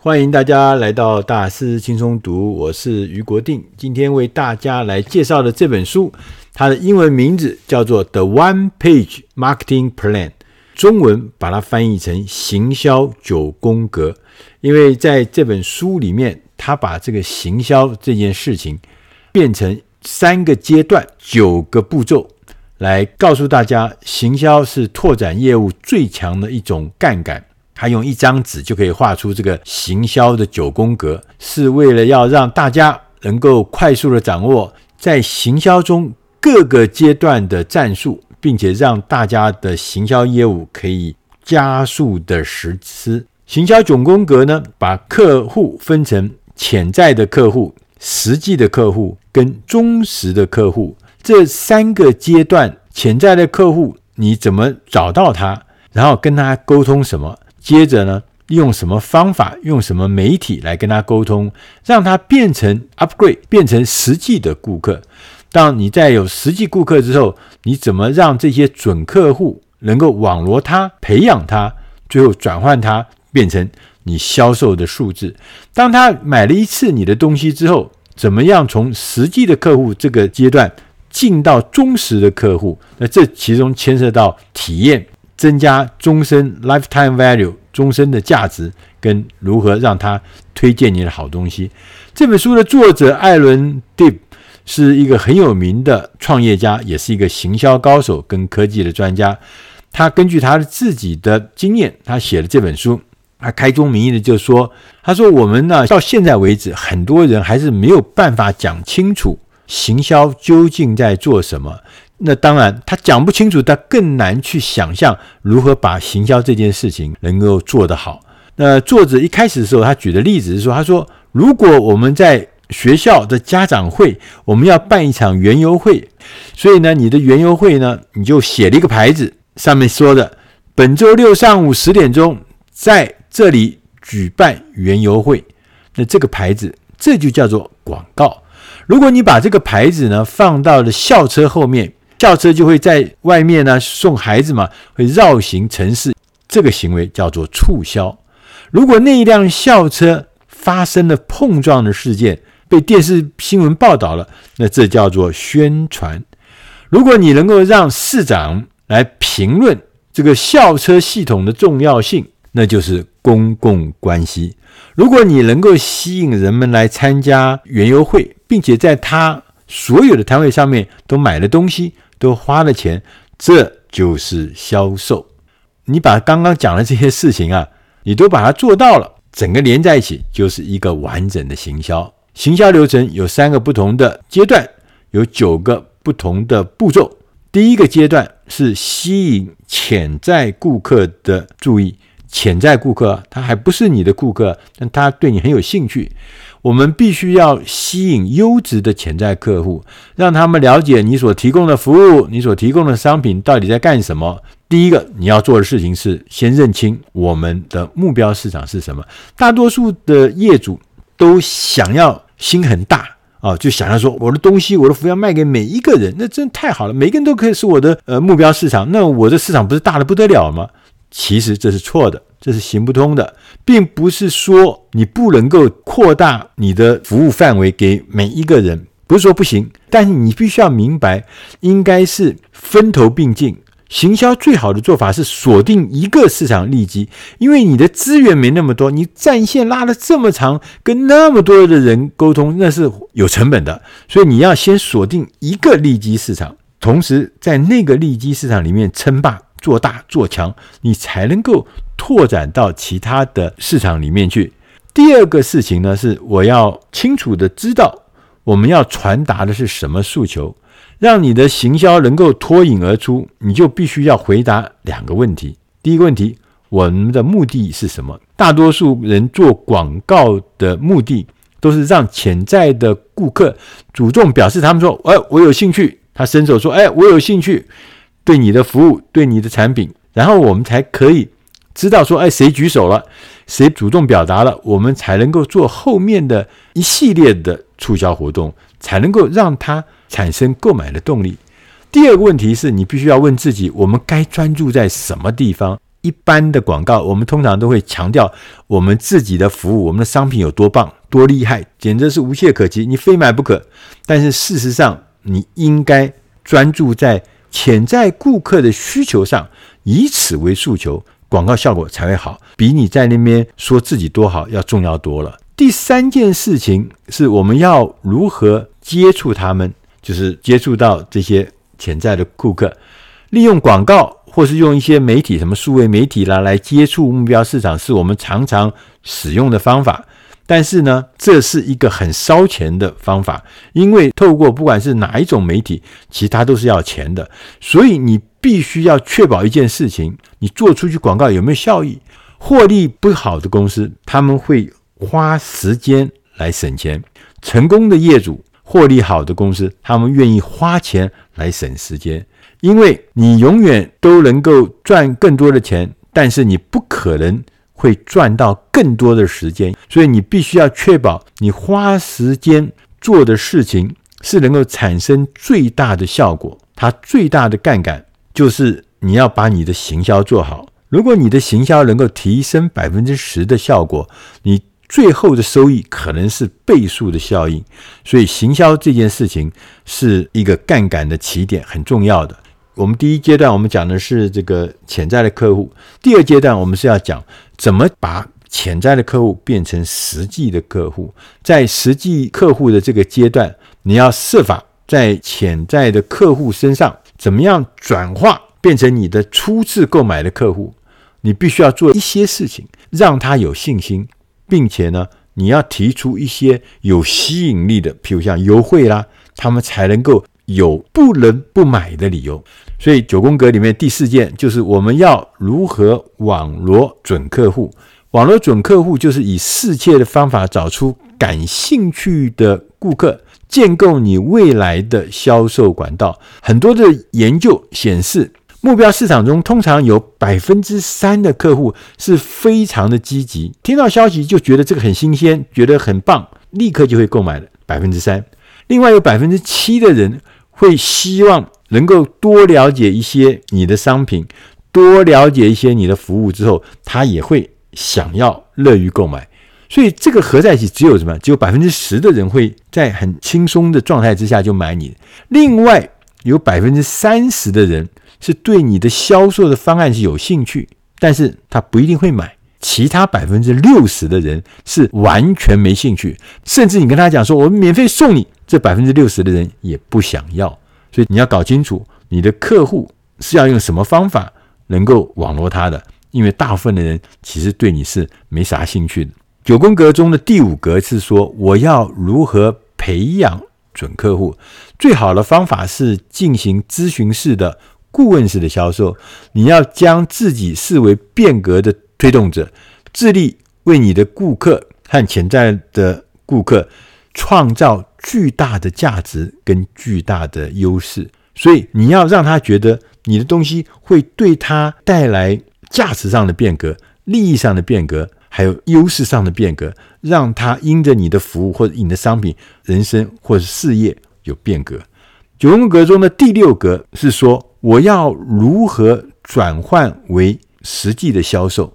欢迎大家来到大师轻松读，我是于国定。今天为大家来介绍的这本书，它的英文名字叫做《The One Page Marketing Plan》，中文把它翻译成《行销九宫格》。因为在这本书里面，他把这个行销这件事情变成三个阶段、九个步骤，来告诉大家，行销是拓展业务最强的一种杠杆。他用一张纸就可以画出这个行销的九宫格，是为了要让大家能够快速的掌握在行销中各个阶段的战术，并且让大家的行销业务可以加速的实施。行销九宫格呢，把客户分成潜在的客户、实际的客户跟忠实的客户这三个阶段。潜在的客户你怎么找到他，然后跟他沟通什么？接着呢，用什么方法，用什么媒体来跟他沟通，让他变成 upgrade，变成实际的顾客。当你在有实际顾客之后，你怎么让这些准客户能够网罗他、培养他，最后转换他变成你销售的数字？当他买了一次你的东西之后，怎么样从实际的客户这个阶段进到忠实的客户？那这其中牵涉到体验。增加终身 lifetime value，终身的价值跟如何让他推荐你的好东西。这本书的作者艾伦迪普是一个很有名的创业家，也是一个行销高手跟科技的专家。他根据他自己的经验，他写了这本书。他开宗明义的就说：“他说我们呢，到现在为止，很多人还是没有办法讲清楚行销究竟在做什么。”那当然，他讲不清楚，他更难去想象如何把行销这件事情能够做得好。那作者一开始的时候，他举的例子是说：“他说，如果我们在学校的家长会，我们要办一场园游会，所以呢，你的园游会呢，你就写了一个牌子，上面说的本周六上午十点钟在这里举办园游会。那这个牌子，这就叫做广告。如果你把这个牌子呢放到了校车后面。”校车就会在外面呢送孩子嘛，会绕行城市，这个行为叫做促销。如果那一辆校车发生了碰撞的事件，被电视新闻报道了，那这叫做宣传。如果你能够让市长来评论这个校车系统的重要性，那就是公共关系。如果你能够吸引人们来参加园游会，并且在他所有的摊位上面都买了东西。都花了钱，这就是销售。你把刚刚讲的这些事情啊，你都把它做到了，整个连在一起就是一个完整的行销。行销流程有三个不同的阶段，有九个不同的步骤。第一个阶段是吸引潜在顾客的注意。潜在顾客他还不是你的顾客，但他对你很有兴趣。我们必须要吸引优质的潜在客户，让他们了解你所提供的服务，你所提供的商品到底在干什么。第一个你要做的事情是先认清我们的目标市场是什么。大多数的业主都想要心很大啊，就想要说我的东西、我的服务要卖给每一个人，那真的太好了，每个人都可以是我的呃目标市场。那我的市场不是大的不得了吗？其实这是错的，这是行不通的，并不是说你不能够扩大你的服务范围给每一个人，不是说不行，但是你必须要明白，应该是分头并进。行销最好的做法是锁定一个市场利基，因为你的资源没那么多，你战线拉得这么长，跟那么多的人沟通，那是有成本的，所以你要先锁定一个利基市场，同时在那个利基市场里面称霸。做大做强，你才能够拓展到其他的市场里面去。第二个事情呢，是我要清楚的知道我们要传达的是什么诉求，让你的行销能够脱颖而出，你就必须要回答两个问题。第一个问题，我们的目的是什么？大多数人做广告的目的都是让潜在的顾客主动表示他们说：“哎，我有兴趣。”他伸手说：“哎，我有兴趣。”对你的服务，对你的产品，然后我们才可以知道说，哎，谁举手了，谁主动表达了，我们才能够做后面的一系列的促销活动，才能够让他产生购买的动力。第二个问题是你必须要问自己，我们该专注在什么地方？一般的广告，我们通常都会强调我们自己的服务、我们的商品有多棒、多厉害，简直是无懈可击，你非买不可。但是事实上，你应该专注在潜在顾客的需求上，以此为诉求，广告效果才会好，比你在那边说自己多好要重要多了。第三件事情是我们要如何接触他们，就是接触到这些潜在的顾客，利用广告。或是用一些媒体，什么数位媒体啦，来接触目标市场，是我们常常使用的方法。但是呢，这是一个很烧钱的方法，因为透过不管是哪一种媒体，其他都是要钱的。所以你必须要确保一件事情：你做出去广告有没有效益？获利不好的公司，他们会花时间来省钱；成功的业主，获利好的公司，他们愿意花钱来省时间。因为你永远都能够赚更多的钱，但是你不可能会赚到更多的时间，所以你必须要确保你花时间做的事情是能够产生最大的效果。它最大的杠杆就是你要把你的行销做好。如果你的行销能够提升百分之十的效果，你最后的收益可能是倍数的效应。所以行销这件事情是一个杠杆的起点，很重要的。我们第一阶段，我们讲的是这个潜在的客户；第二阶段，我们是要讲怎么把潜在的客户变成实际的客户。在实际客户的这个阶段，你要设法在潜在的客户身上，怎么样转化变成你的初次购买的客户？你必须要做一些事情，让他有信心，并且呢，你要提出一些有吸引力的，譬如像优惠啦，他们才能够有不能不买的理由。所以九宫格里面第四件就是我们要如何网罗准客户。网罗准客户就是以适切的方法找出感兴趣的顾客，建构你未来的销售管道。很多的研究显示，目标市场中通常有百分之三的客户是非常的积极，听到消息就觉得这个很新鲜，觉得很棒，立刻就会购买了。百分之三，另外有百分之七的人会希望。能够多了解一些你的商品，多了解一些你的服务之后，他也会想要乐于购买。所以这个合在一起，只有什么？只有百分之十的人会在很轻松的状态之下就买你。另外有百分之三十的人是对你的销售的方案是有兴趣，但是他不一定会买。其他百分之六十的人是完全没兴趣，甚至你跟他讲说我们免费送你，这百分之六十的人也不想要。所以你要搞清楚你的客户是要用什么方法能够网罗他的，因为大部分的人其实对你是没啥兴趣的。九宫格中的第五格是说，我要如何培养准客户？最好的方法是进行咨询式的、顾问式的销售。你要将自己视为变革的推动者，致力为你的顾客和潜在的顾客创造。巨大的价值跟巨大的优势，所以你要让他觉得你的东西会对他带来价值上的变革、利益上的变革，还有优势上的变革，让他因着你的服务或者你的商品，人生或者事业有变革。九宫格中的第六格是说，我要如何转换为实际的销售？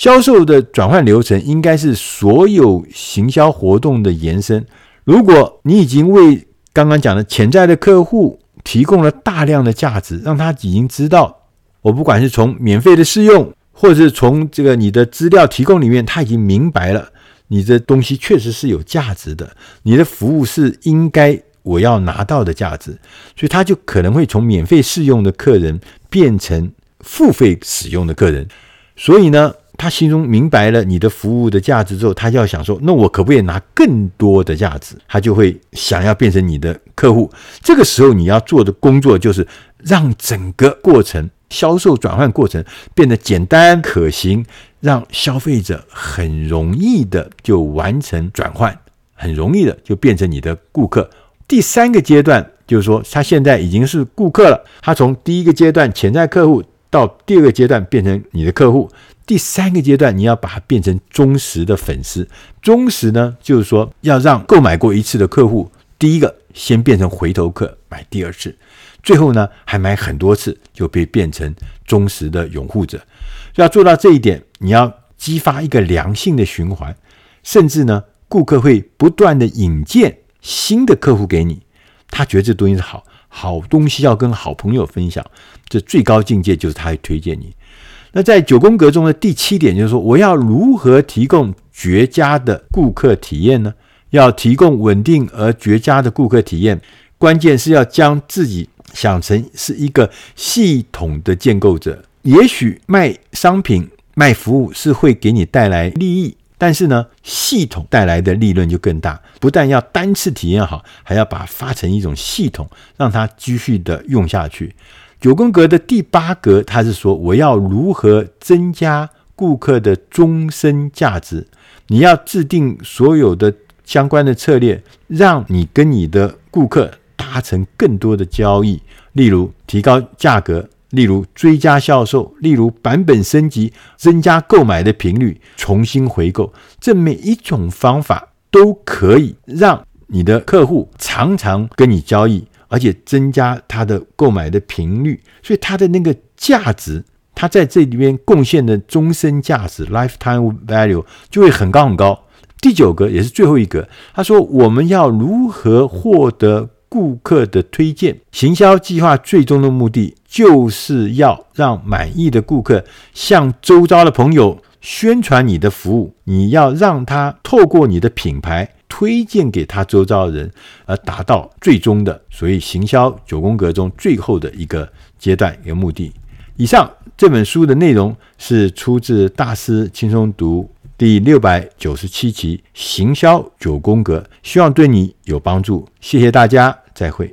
销售的转换流程应该是所有行销活动的延伸。如果你已经为刚刚讲的潜在的客户提供了大量的价值，让他已经知道，我不管是从免费的试用，或者是从这个你的资料提供里面，他已经明白了你的东西确实是有价值的，你的服务是应该我要拿到的价值，所以他就可能会从免费试用的客人变成付费使用的客人。所以呢，他心中明白了你的服务的价值之后，他就要想说：那我可不可以拿更多的价值？他就会想要变成你的客户。这个时候你要做的工作就是让整个过程销售转换过程变得简单可行，让消费者很容易的就完成转换，很容易的就变成你的顾客。第三个阶段就是说，他现在已经是顾客了。他从第一个阶段潜在客户到第二个阶段变成你的客户。第三个阶段，你要把它变成忠实的粉丝。忠实呢，就是说要让购买过一次的客户，第一个先变成回头客，买第二次；最后呢还买很多次，就被变成忠实的拥护者。要做到这一点，你要激发一个良性的循环，甚至呢，顾客会不断的引荐新的客户给你，他觉得这东西是好，好东西要跟好朋友分享，这最高境界就是他会推荐你。那在九宫格中的第七点就是说，我要如何提供绝佳的顾客体验呢？要提供稳定而绝佳的顾客体验，关键是要将自己想成是一个系统的建构者。也许卖商品、卖服务是会给你带来利益，但是呢，系统带来的利润就更大。不但要单次体验好，还要把它发成一种系统，让它继续的用下去。九宫格的第八格，它是说我要如何增加顾客的终身价值。你要制定所有的相关的策略，让你跟你的顾客达成更多的交易，例如提高价格，例如追加销售，例如版本升级，增加购买的频率，重新回购。这每一种方法都可以让你的客户常常跟你交易。而且增加他的购买的频率，所以他的那个价值，他在这里边贡献的终身价值 （lifetime value） 就会很高很高。第九个也是最后一个，他说我们要如何获得顾客的推荐？行销计划最终的目的就是要让满意的顾客向周遭的朋友宣传你的服务，你要让他透过你的品牌。推荐给他周遭的人，而达到最终的，所以行销九宫格中最后的一个阶段一个目的。以上这本书的内容是出自大师轻松读第六百九十七期《行销九宫格》，希望对你有帮助。谢谢大家，再会。